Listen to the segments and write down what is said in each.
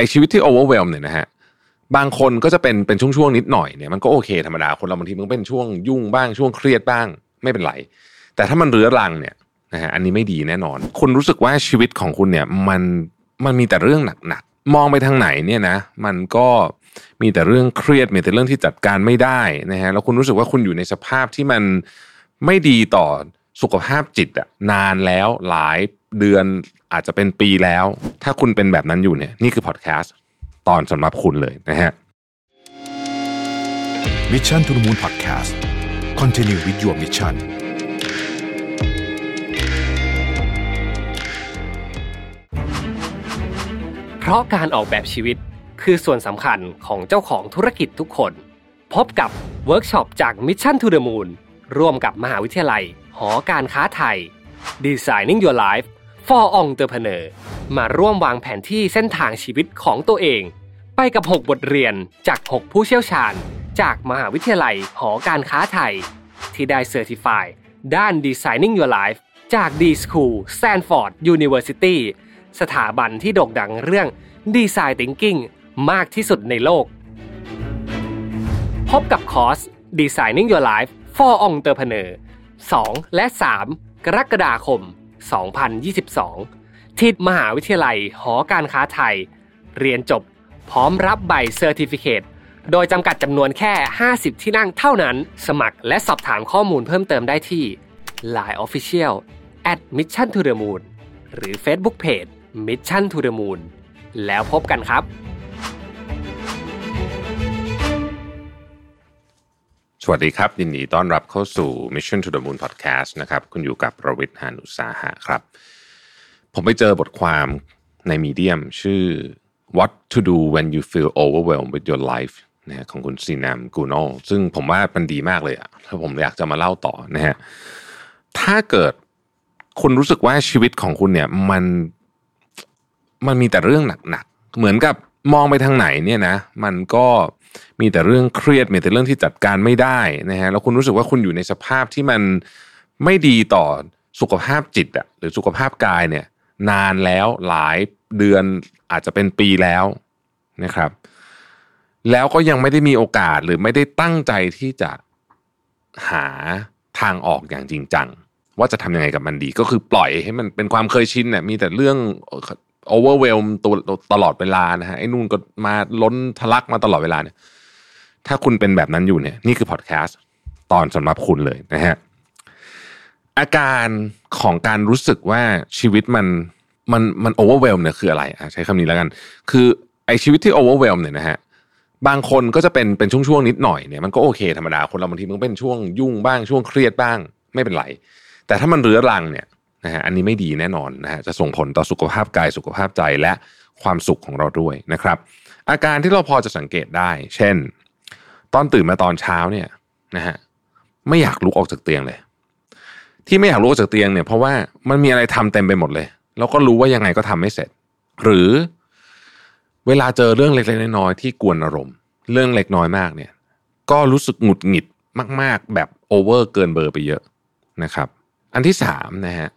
อชีวิตที่โอเวอร์เวลเนี่ยนะฮะบางคนก็จะเป็นเป็นช่วงๆนิดหน่อยเนี่ยมันก็โอเคธรรมดาคนเราบางทีมันเป็นช่วงยุ่งบ้างช่วงเครียดบ้างไม่เป็นไร แต่ถ้ามันเรื้อรังเนี่ยนะฮะอันนี้ไม่ดีแน่นอน คุณรู้สึกว่าชีวิตของคุณเนี่ยมันมันมีแต่เรื่องหนักๆมองไปทางไหนเนี่ยนะ มันก็มีแต่เรื่องเครียดมีแต่เรื่องที่จัดการไม่ได้นะฮะแล้วคุณรู้สึกว่าคุณอยู่ในสภาพที่มันไม่ดีต่อสุขภาพจิตอะนานแล้วหลายเดือน อาจจะเป็นปีแล้ว ถ้าคุณเป็นแบบนั้นอยู่เนี่ยนี่คือพอดแคสต์ตอนสำหรับคุณเลยนะฮะ Mission to the Moon Podcast Continue with your mission เพราะการออกแบบชีวิตคือส่วนสำคัญของเจ้าของธุรกิจทุกคน พบกับเวิร์กช็อปจาก Mission to the Moon ร่วมกับมหาวิทยาลัย หอการค้าไทย Designing Your Life for Entrepreneur มาร่วมวางแผนที่เส้นทางชีวิตของตัวเอง ไปกับ 6 บทเรียนจาก 6 ผู้เชี่ยวชาญ จากมหาวิทยาลัยหอการค้าไทย ที่ได้เซอร์ติฟายด้าน Designing Your Life จาก D School Stanford University สถาบันที่โด่งดังเรื่อง Design Thinking มากที่สุดในโลก พบกับคอร์ส Designing Your Life for Entrepreneur 2 และ 3 กรกฎาคม 2022 ที่มหาวิทยาลัยหอการค้าไทย เรียนจบพร้อมรับใบ certificate โดยจำกัดจำนวนแค่ 50 ที่นั่งเท่านั้น สมัครและสอบถามข้อมูลเพิ่มเติมได้ที่ Line Official at Mission to the Moon หรือ Facebook Page Mission to the Moon แล้วพบกันครับ สวัสดีครับยินดีต้อนรับเข้าสู่ Mission to the Moon Podcast นะครับคุณอยู่กับประวิทย์หานุสาหะครับ ผมไปเจอบทความในมีเดียมชื่อ What to do when you feel overwhelmed with your life นะฮะของคุณซีนามกูโนซึ่งผมว่ามันดีมากเลยอะถ้าผมอยากจะมาเล่าต่อนะฮะถ้าเกิดคุณรู้สึกว่าชีวิตของคุณเนี่ยมันมันมีแต่เรื่องหนักๆ เหมือนกับมองไปทางไหนเนี่ยนะ มันก็ มีแต่เรื่องเครียดมีแต่เรื่องที่จัดการไม่ได้นะฮะแล้วคุณรู้สึกว่าคุณอยู่ในสภาพที่มันไม่ดีต่อสุขภาพจิตอะหรือสุขภาพกายเนี่ย นานแล้วหลายเดือนอาจจะเป็นปีแล้วนะครับ แล้วก็ยังไม่ได้มีโอกาสหรือไม่ได้ตั้งใจที่จะหาทางออกอย่างจริงจังว่าจะทำยังไงกับมันดี ก็คือปล่อยให้มันเป็นความเคยชินเนี่ยมีแต่เรื่อง โอเวอร์เวลตัวตลอดเวลานะฮะไอ้นู่นก็มาล้นทะลักมาตลอดเวลาเนี่ย ถ้าคุณเป็นแบบนั้นอยู่เนี่ย นี่คือพอดแคสต์ตอนสำหรับคุณเลยนะฮะอาการของการรู้สึกว่าชีวิตมันมันมันโอเวอร์เวลเนี่ยคืออะไรอะใช้คำนี้แล้วกัน คือไอชีวิตที่โอเวอร์เวลเนี่ยนะฮะบางคนก็จะเป็นเป็นช่วงๆนิดหน่อยเนี่ยมันก็โอเคธรรมดาคนเราบางทีมันเป็นช่วงยุ่งบ้างช่วงเครียดบ้างไม่เป็นไร แต่ถ้ามันเรื้อรังเนี่ย นะฮะอันนี้ไม่ดีแน่นอนนะฮะจะส่งผลต่อสุขภาพกายสุขภาพใจและความสุขของเราด้วยนะครับ อาการที่เราพอจะสังเกตได้ เช่น ตอนตื่นมาตอนเช้าเนี่ยนะฮะไม่อยากลุกออกจากเตียงเลย ที่ไม่อยากลุกออกจากเตียงเนี่ยเพราะว่ามันมีอะไรทำเต็มไปหมดเลย แล้วก็รู้ว่ายังไงก็ทำไม่เสร็จ หรือเวลาเจอเรื่องเล็กๆน้อยๆที่กวนอารมณ์ เรื่องเล็กน้อยมากเนี่ย ก็รู้สึกหงุดหงิดมาก ๆ แบบโอเวอร์เกินเบอร์ไปเยอะนะครับ อันที่สามนะฮะ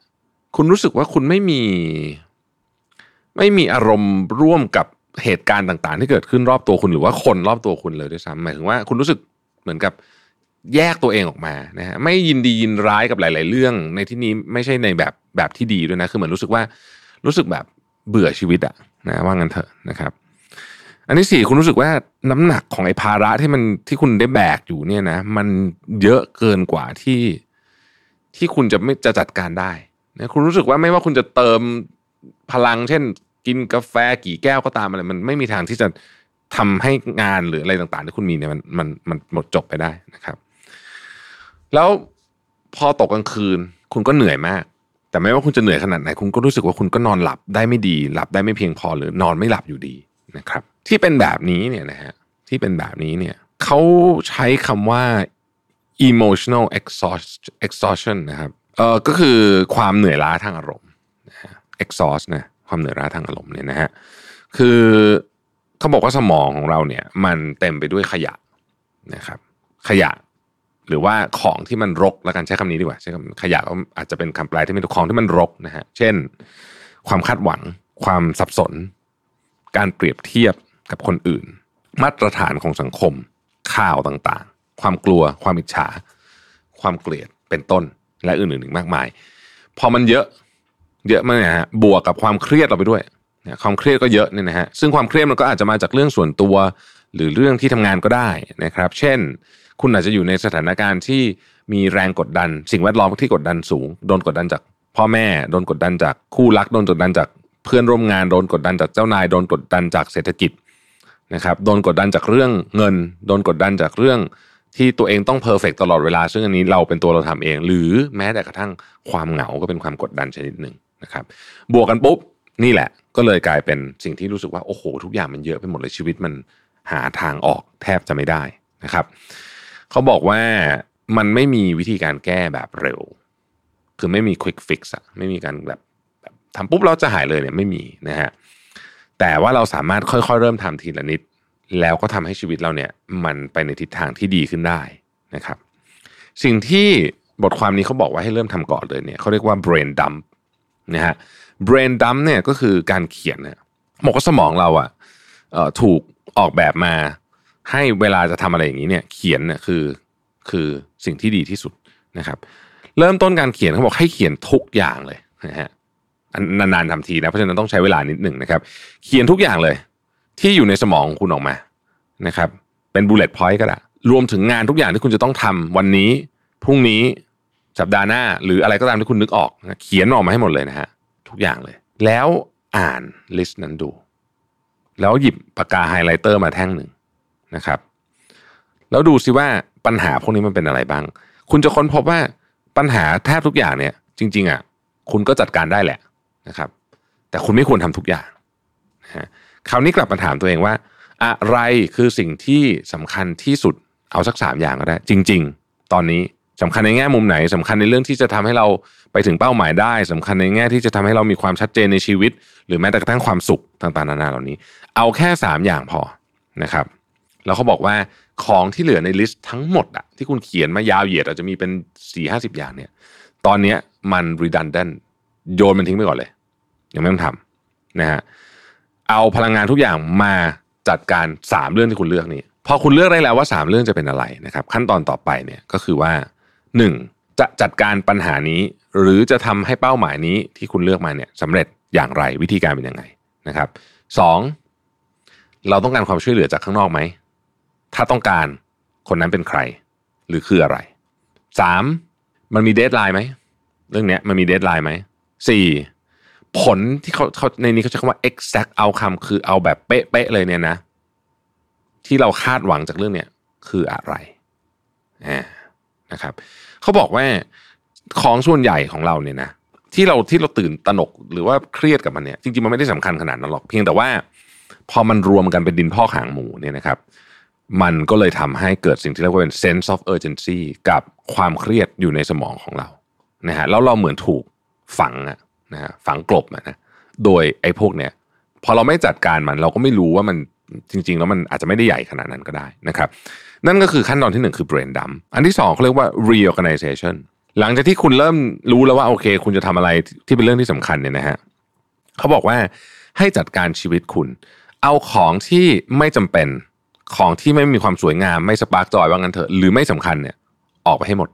คุณรู้สึกว่าคุณไม่มี ไม่มีอารมณ์ร่วมกับเหตุการณ์ต่างๆ ที่เกิดขึ้นรอบตัวคุณหรือว่าคนรอบตัวคุณเลยด้วยซ้ำหมายถึงว่าคุณรู้สึกเหมือนกับแยกตัวเองออกมานะฮะไม่ยินดียินร้ายกับหลาย ๆ เรื่อง ในที่นี้ไม่ใช่ในแบบแบบที่ดีด้วยนะคือเหมือนรู้สึกว่ารู้สึกแบบเบื่อชีวิตอะนะว่างั้นเถอะนะครับ อันที่สี่คุณรู้สึกว่าน้ำหนักของไอ้ภาระที่มันที่คุณได้แบกอยู่เนี่ยนะ มันเยอะเกินกว่าที่ที่คุณจะไม่จะจัดการได้ นะคุณรู้สึกว่าไม่ว่าคุณจะเติมพลัง เช่น กินกาแฟกี่แก้วก็ตามอะไรมันไม่มีทางที่จะทำให้งานหรืออะไรต่างๆ ที่คุณมีเนี่ยมันมันมันหมดจบไปได้นะครับ แล้วพอตกกลางคืน คุณก็เหนื่อยมาก แต่ไม่ว่าคุณจะเหนื่อยขนาดไหน คุณก็รู้สึกว่าคุณก็นอนหลับได้ไม่ดี หลับได้ไม่เพียงพอหรือนอนไม่หลับอยู่ดีนะครับ ที่เป็นแบบนี้เนี่ยนะฮะที่เป็นแบบนี้เนี่ยเขาใช้คำว่า emotional exhaustion นะครับ เออก็คือความเหนื่อยล้าทางอารมณ์นะฮะ exhaust นะความเหนื่อยล้าทางอารมณ์เนี่ยนะฮะคือเขาบอกว่าสมองของเราเนี่ย มันเต็มไปด้วยขยะนะครับ ขยะ หรือว่าของที่มันรกแล้วกันใช้คำนี้ดีกว่าใช้คำขยะก็อาจจะเป็นคำแปลที่ม่ถูกของที่มันรกนะฮะเช่น ความคาดหวัง ความสับสน การเปรียบเทียบกับคนอื่น มาตรฐานของสังคม ข่าวต่างๆ ความกลัว ความอิจฉา ความเกลียดเป็นต้น และอื่นๆอีกมากมาย พอมันเยอะเยอะมากนะฮะบวกกับความเครียดเราไปด้วยความเครียดก็เยอะเนี่ยนะฮะซึ่งความเครียดมันก็อาจจะมาจากเรื่องส่วนตัว หรือเรื่องที่ทำงานก็ได้นะครับ เช่น คุณอาจจะอยู่ในสถานการณ์ที่มีแรงกดดัน สิ่งแวดล้อมที่กดดันสูง โดนกดดันจากพ่อแม่โดนกดดันจากคู่รักโดนกดดันจากเพื่อนร่วมงานโดนกดดันจากเจ้านายโดนกดดันจากเศรษฐกิจนะครับโดนกดดันจากเรื่องเงิน โดนกดดันจากเรื่อง ที่ตัวเองต้องเพอร์เฟกตลอดเวลา ซึ่งอันนี้เราเป็นตัวเราทำเอง หรือแม้แต่กระทั่งความเหงาก็เป็นความกดดันชนิดหนึ่งนะครับ บวกกันปุ๊บนี่แหละ ก็เลยกลายเป็นสิ่งที่รู้สึกว่าโอ้โห ทุกอย่างมันเยอะไปหมดเลยชีวิตมันหาทางออกแทบจะไม่ได้นะครับเขาบอกว่ามันไม่มีวิธีการแก้แบบเร็ว คือไม่มีควิกฟิกซ์อะไม่มีการแบบแบบทำปุ๊บเราจะหายเลยเนี่ยไม่มีนะฮะแต่ว่าเราสามารถค่อยๆ เริ่มทำทีละนิด แล้วก็ทำให้ชีวิตเราเนี่ยมันไปในทิศทางที่ดีขึ้นได้นะครับ สิ่งที่บทความนี้เขาบอกว่าให้เริ่มทำก่อนเลยเนี่ยเขาเรียกว่า brain dump นะฮะ brain dump เนี่ยก็คือการเขียนเนี่ยบอกว่าสมองเราอะ่ะถูกออกแบบมา ให้เวลาจะทำอะไรอย่างนี้เนี่ย เขียนเนี่ยคือคือสิ่งที่ดีที่สุดนะครับ เริ่มต้นการเขียนเขาบอกให้เขียนทุกอย่างเลยนะฮะนานๆทำทีนะเพราะฉะนั้นต้องใช้เวลานิดหนึ่งนะครับ เขียนทุกอย่างเลย ที่อยู่ในสมองคุณออกมานะครับ เป็นบูเลต์พอยต์ก็ได้ รวมถึงงานทุกอย่างที่คุณจะต้องทำวันนี้ พรุ่งนี้สัปดาห์หน้า หรืออะไรก็ตามที่คุณนึกออกนะเขียนออกมาให้หมดเลยนะฮะทุกอย่างเลย แล้วอ่าน list นั้นดู แล้วหยิบปากกา highlighter มาแท่งหนึ่งนะครับ แล้วดูซิว่าปัญหาพวกนี้มันเป็นอะไรบ้าง คุณจะค้นพบว่าปัญหาแทบทุกอย่างเนี่ย จริง ๆอะคุณก็จัดการได้แหละนะครับ แต่คุณไม่ควรทำทุกอย่างนะฮะ คราวนี้กลับมาถามตัวเองว่า อะไรคือสิ่งที่สำคัญที่สุดเอาสักสามอย่างก็ได้ จริง ๆ ตอนนี้สำคัญในแง่มุมไหนสำคัญในเรื่องที่จะทำให้เราไปถึงเป้าหมายได้สำคัญในแง่ที่จะทำให้เรามีความชัดเจนในชีวิต หรือแม้แต่กระทั่งความสุขต่างๆนานาเหล่านี้ เอาแค่สามอย่างพอนะครับแล้วเขาบอกว่าของที่เหลือในลิสต์ทั้งหมดอะที่คุณเขียนมายาวเหยียดอาจจะมีเป็นสี่ห้าสิบอย่างเนี่ย ตอนนี้มัน redundant โยนมันทิ้งไปก่อนเลย ยังไม่ต้องทำนะฮะ เอาพลังงานทุกอย่างมาจัดการสามเรื่องที่คุณเลือกนี้พอคุณเลือกได้แล้วว่าสามเรื่องจะเป็นอะไรนะครับ ขั้นตอนต่อไปเนี่ยก็คือว่าหนึ่งจะจัดการปัญหานี้ หรือจะทำให้เป้าหมายนี้ที่คุณเลือกมาเนี่ยสำเร็จอย่างไรวิธีการเป็นยังไงนะครับสองเราต้องการความช่วยเหลือจากข้างนอกไหมถ้าต้องการคนนั้นเป็นใคร หรือคืออะไรสามมันมีเดทไลน์ไหมเรื่องนี้มันมีเดทไลน์ไหมสี่ ผลที่เขาเขาในนี้เขาใช้คำว่า exact outcome คือเอาแบบเป๊ะๆเลยเนี่ยนะ ที่เราคาดหวังจากเรื่องเนี้ยคืออะไรนะครับเขาบอกว่าของส่วนใหญ่ของเราเนี่ยนะที่เราที่เราตื่นตระหนกหรือว่าเครียดกับมันเนี่ยจริงๆมันไม่ได้สำคัญขนาดนั้นหรอกเพียงแต่ว่า พอมันรวมกันเป็นดินพ่อกหางหมูเนี่ยนะครับ มันก็เลยทำให้เกิดสิ่งที่เรียกว่าเป็น sense of urgency กับความเครียดอยู่ในสมองของเรานะฮะแล้วเราเหมือนถูกฝังอะ นะฮะฝังกลบนะโดยไอ้พวกเนี้ยพอเราไม่จัดการมันเราก็ไม่รู้ว่ามันจริง ๆ แล้วมันอาจจะไม่ได้ใหญ่ขนาดนั้นก็ได้นะครับ นั่นก็คือขั้นตอนที่หนึ่งคือ brain dump อันที่สองเขาเรียกว่า reorganization หลังจากที่คุณเริ่มรู้แล้วว่าโอเค คุณจะทำอะไรที่เป็นเรื่องที่สำคัญเนี่ยนะฮะเขาบอกว่าให้จัดการชีวิตคุณ เอาของที่ไม่จำเป็นของที่ไม่มีความสวยงามไม่สปาร์กจอยว่างั้นเถอะหรือไม่สำคัญเนี่ย ออกไปให้หมด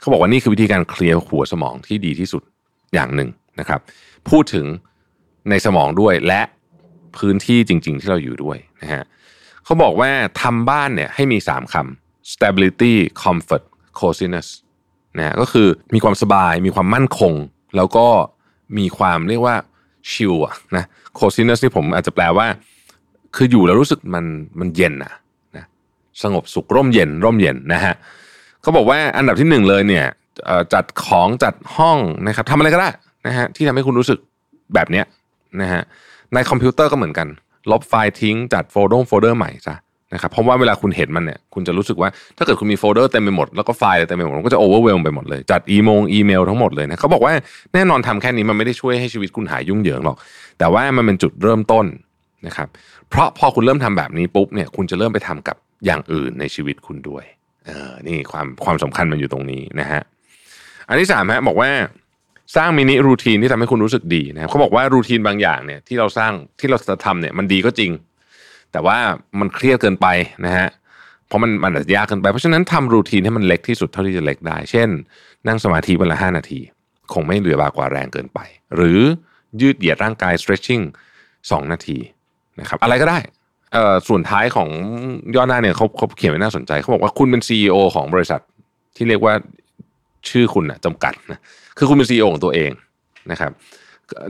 เขาบอกว่านี่คือวิธีการเคลียร์หัวสมองที่ดีที่สุด อย่างหนึ่งนะครับ พูดถึงในสมองด้วยและพื้นที่จริง ๆ ที่เราอยู่ด้วยนะฮะเขาบอกว่าทำบ้านเนี่ยให้มีสามคำ stability comfort coziness นะก็คือมีความสบายมีความมั่นคง แล้วก็มีความเรียกว่าชิลอะนะ coziness นี่ผมอาจจะแปลว่า คืออยู่แล้วรู้สึกมันมันเย็นนะนะสงบสุขร่มเย็นร่มเย็นนะฮะเขาบอกว่าอันดับที่หนึ่งเลยเนี่ย จัดของจัดห้องนะครับทำอะไรก็ได้นะฮะที่ทำให้คุณรู้สึกแบบเนี้ยนะฮะในคอมพิวเตอร์ก็เหมือนกัน ลบไฟล์ทิ้งจัด folder folder ใหม่ซะนะครับเพราะว่าเวลาคุณเห็นมันเนี่ยคุณจะรู้สึกว่าถ้าเกิดคุณมีโฟลเดอร์เต็มไปหมดแล้วก็ไฟล์เต็มไปหมดมันก็จะโอเวอร์เวลไปหมดเลย จัดอีมงอีเมลทั้งหมดเลยนะเขาบอกว่าแน่นอนทำแค่นี้มันไม่ได้ช่วยให้ชีวิตคุณหายยุ่งเหยิงหรอก แต่ว่ามันเป็นจุดเริ่มต้นนะครับเพราะพอคุณเริ่มทำแบบนี้ปุ๊บเนี่ยคุณจะเริ่มไปทำกับอย่างอื่นในชีวิตคุณด้วยเออนี่ความความสำคัญมันอยู่ตรงนี้นะฮะ อันที่สามฮะบอกว่าสร้างมินิรูทีนที่ทำให้คุณรู้สึกดีนะครับเขาบอกว่ารูทีนบางอย่างเนี่ยที่เราสร้างที่เราจะทำเนี่ยมันดีก็จริง แต่ว่ามันเครียดเกินไปนะฮะเพราะมันมันอาจจะยากเกินไป เพราะฉะนั้นทำรูทีนให้มันเล็กที่สุดเท่าที่จะเล็กได้ เช่น นั่งสมาธิวันละห้านาที คงไม่เหลือบากว่าแรงเกินไป หรือยืดเหยียดร่างกาย stretching สองนาทีนะครับอะไรก็ได้เอ่อส่วนท้ายของย่อหน้าเนี่ยเขาเขาเขียนไว้น่าสนใจเขาบอกว่าคุณเป็น CEO ของบริษัทที่เรียกว่า ชื่อคุณนะจำกัดนะคือคุณเป็น CEO ของตัวเองนะครับ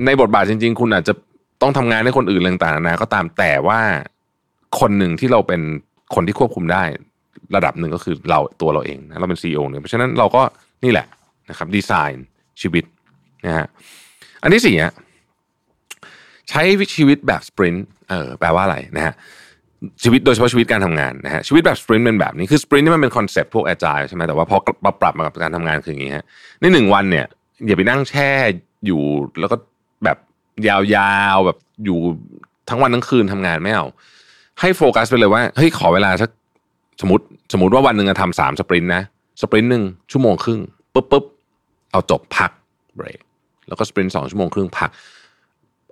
ในบทบาทจริง ๆ คุณอาจจะต้องทำงานให้คนอื่นเรื่องต่างๆนานาก็ตามแต่ว่าคนหนึ่งที่เราเป็นคนที่ควบคุมได้ ระดับหนึ่งก็คือเราตัวเราเองนะเราเป็น CEO เนี่ยเพราะฉะนั้นเราก็นี่แหละนะครับดีไซน์ชีวิตนะฮะอันที่สี่ฮะใช้ชีวิตแบบ sprint เออแปลว่าอะไรนะฮะ ชีวิตโดยเฉพาะชีวิตการทำงานนะฮะชีวิตแบบ sprint เป็นแบบนี้คือ sprint นี่มันเป็น concept พวก agile ใช่ไหมแต่ว่าพอมาปรับมากับการทำงานคืออย่างนี้ฮะในหนึ่งวันเนี่ยอย่าไปนั่งแช่อยู่แล้วก็แบบยาวๆแบบอยู่ทั้งวันทั้งคืนทำงานไม่เอาให้โฟกัสไปเลยว่าเฮ้ยขอเวลาสักสมมติสมมติว่าวันหนึ่งจะทำสาม sprint นะ sprint หนึ่งชั่วโมงครึ่งปุ๊บปุ๊บเอาจบพักเบรกแล้วก็ sprint สองชั่วโมงครึ่งพัก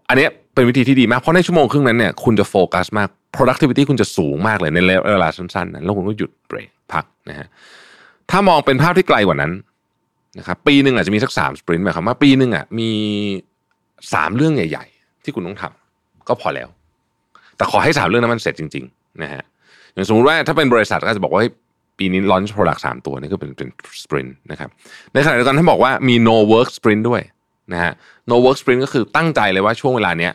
อันเนี้ยเป็นวิธีที่ดีมากเพราะในชั่วโมงครึ่งนั้นเนี่ยคุณจะโฟกัสมาก productivity คุณจะสูงมากเลยในเวลาสั้นๆนั้นแล้วคุณก็หยุดเบรกพักนะฮะถ้ามองเป็นภาพที่ไกลกว่านั้นนะครับปีหนึ่งอาจจะมีสักสาม sprint หมายความว่าปีหนึ่งอะมีสามเรื่องใหญ่ ๆ ที่คุณต้องทำก็พอแล้ว แต่ขอให้สามเรื่องนั้นมันเสร็จจริงๆนะฮะอย่างสมมติว่าถ้าเป็นบริษัทก็จะบอกว่าปีนี้ launch product สามตัวนี่ก็เป็นเป็นสปรินต์นะครับในขณะเดียวกันท่านบอกว่ามี no work sprint ด้วยนะฮะ no work sprint ก็คือตั้งใจเลยว่าช่วงเวลาเนี้ย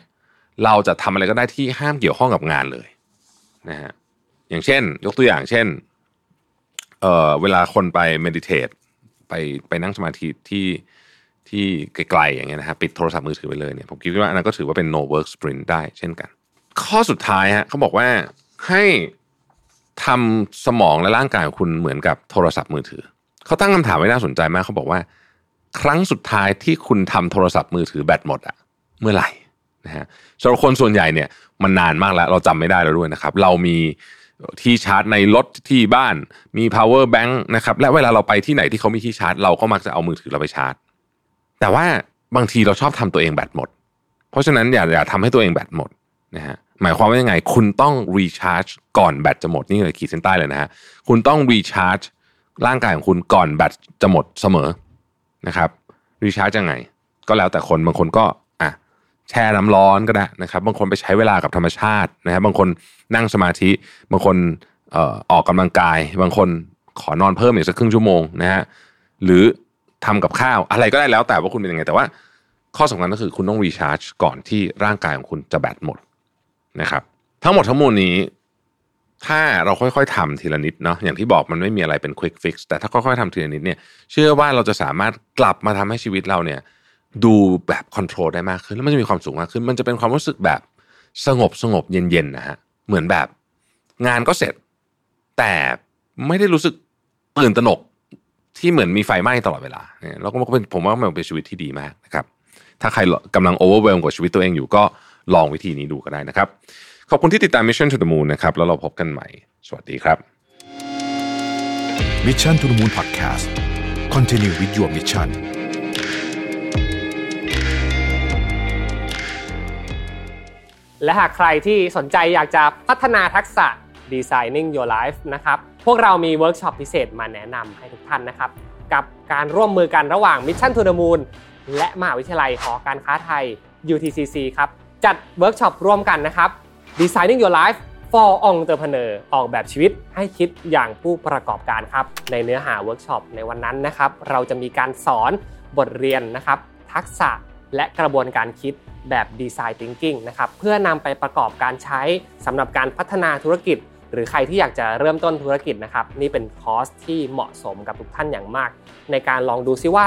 เราจะทำอะไรก็ได้ที่ห้ามเกี่ยวข้องกับงานเลยนะฮะอย่างเช่น ยกตัวอย่างเช่นเอ่อเวลาคนไป meditate ไปไปนั่งสมาธิที่ที่ไกลๆอย่างเงี้ยนะฮะปิดโทรศัพท์มือถือไปเลยเนี่ยผมคิดว่าอันนั้นก็ถือว่าเป็น no work sprint ได้เช่นกัน ข้อสุดท้ายฮะเขาบอกว่าให้ทำสมองและร่างกายของคุณเหมือนกับโทรศัพท์มือถือ เขาตั้งคำถามไว้น่าสนใจมากเขาบอกว่า ครั้งสุดท้ายที่คุณทำโทรศัพท์มือถือแบตหมดอะเมื่อไหร่ นะฮะสำหรับคนส่วนใหญ่เนี่ยมันนานมากแล้ว เราจำไม่ได้แล้วด้วยนะครับ เรามีที่ชาร์จในรถที่บ้านมี power bank นะครับและเวลาเราไปที่ไหนที่เขามีที่ชาร์จ เราก็มักจะเอามือถือเราไปชาร์จ แต่ว่าบางทีเราชอบทำตัวเองแบตหมด เพราะฉะนั้นอย่าอย่าทำให้ตัวเองแบตหมดนะฮะหมายความว่ายังไง คุณต้องรีชาร์จก่อนแบตจะหมดนี่เลยขีดเส้นใต้เลยนะฮะคุณต้องรีชาร์จร่างกายของคุณก่อนแบตจะหมดเสมอนะครับรีชาร์จยังไง ก็แล้วแต่คนบางคนก็ แช่น้ำร้อนก็ได้นะครับ บางคนไปใช้เวลากับธรรมชาตินะครับบางคนนั่งสมาธิ บางคนออออกกำลังกาย บางคนขอนอนเพิ่มอีกสักครึ่งชั่วโมงนะฮะหรือทำกับข้าวอะไรก็ได้แล้วแต่ว่าคุณเป็นยังไง แต่ว่าข้อสำคัญก็คือคุณต้องรีชาร์จก่อนที่ร่างกายของคุณจะแบตหมดนะครับ ทั้งหมดทั้งมวลนี้ ถ้าเราค่อยๆทำทีละนิดเนาะอย่างที่บอกมันไม่มีอะไรเป็น quick fix แต่ถ้าค่อยๆทำทีละนิดเนี่ย เชื่อว่าเราจะสามารถกลับมาทำให้ชีวิตเราเนี่ย ดูแบบคอนโทรลได้มากขึ้น แล้วมันจะมีความสุขมากขึ้น มันจะเป็นความรู้สึกแบบสงบสงบเย็นๆนะฮะเหมือนแบบงานก็เสร็จ แต่ไม่ได้รู้สึกตื่นตระหนกที่เหมือนมีไฟไหม้ตลอดเวลาเนี่ยแล้วก็เป็นผมว่ามันเป็นชีวิตที่ดีมากนะครับ ถ้าใครกำลังโอเวอร์เวลกับชีวิตตัวเองอยู่ก็ลองวิธีนี้ดูก็ได้นะครับ ขอบคุณที่ติดตาม Mission to the Moon นะครับ แล้วเราพบกันใหม่ สวัสดีครับ Mission to the Moon Podcast Continue with your mission และหากใครที่สนใจอยากจะพัฒนาทักษะ Designing Your Life นะครับ พวกเรามีเวิร์กช็อปพิเศษมาแนะนำให้ทุกท่านนะครับ กับการร่วมมือกันระหว่าง Mission to the Moon และมหาวิทยาลัยหอการค้าไทย UTCC ครับ จัดเวิร์กช็อปร่วมกันนะครับ Designing Your Life for Entrepreneur ออกแบบชีวิตให้คิดอย่างผู้ประกอบการครับ ในเนื้อหาเวิร์กช็อปในวันนั้นนะครับ เราจะมีการสอนบทเรียนนะครับ ทักษะและกระบวนการคิด แบบ design thinking นะครับเพื่อนำไปประกอบการใช้สำหรับการพัฒนาธุรกิจ หรือใครที่อยากจะเริ่มต้นธุรกิจนะครับนี่เป็นคอร์สที่เหมาะสมกับทุกท่านอย่างมาก ในการลองดูซิว่า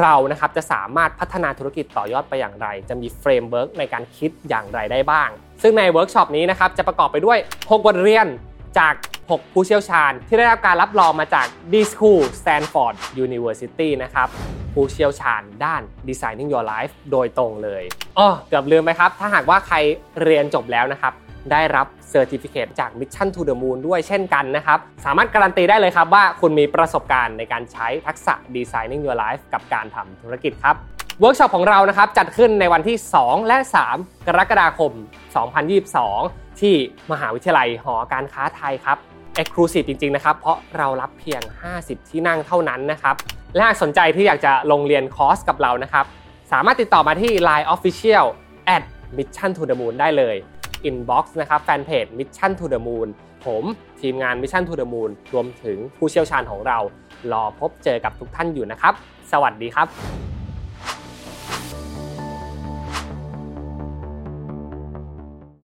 เรานะครับจะสามารถพัฒนาธุรกิจต่อยอดไปอย่างไร จะมี framework ในการคิดอย่างไรได้บ้าง ซึ่งในเวิร์กช็อปนี้นะครับจะประกอบไปด้วย 6 บทเรียน จาก 6 ผู้เชี่ยวชาญ ที่ได้รับการรับรองมาจาก d.school Stanford University นะครับ ผู้เชี่ยวชาญด้าน Designing Your Life โดยตรงเลยอ๋อเกือบลืมไปครับ ถ้าหากว่าใครเรียนจบแล้วนะครับ ได้รับ certificate จาก Mission to the Moon ด้วยเช่นกันนะครับ สามารถการันตีได้เลยครับว่าคุณมีประสบการณ์ในการใช้ทักษะ Designing Your Life กับการทำธุรกิจครับเวิร์กช็อปของเรานะครับจัดขึ้นในวันที่ 2 และ 3 กรกฎาคม 2022 ที่มหาวิทยาลัยหอการค้าไทยครับ Exclusive จริงๆนะครับ เพราะเรารับเพียง 50 ที่นั่งเท่านั้นนะครับ และหากสนใจที่อยากจะลงเรียนคอร์สกับเรานะครับ สามารถติดต่อมาที่ Line Official at Mission to the Moon ได้เลย Inbox นะครับแฟนเพจ Mission to the Moon ผมทีมงาน Mission to the Moon รวมถึงผู้เชี่ยวชาญของเรา รอพบเจอกับทุกท่านอยู่นะครับ สวัสดีครับ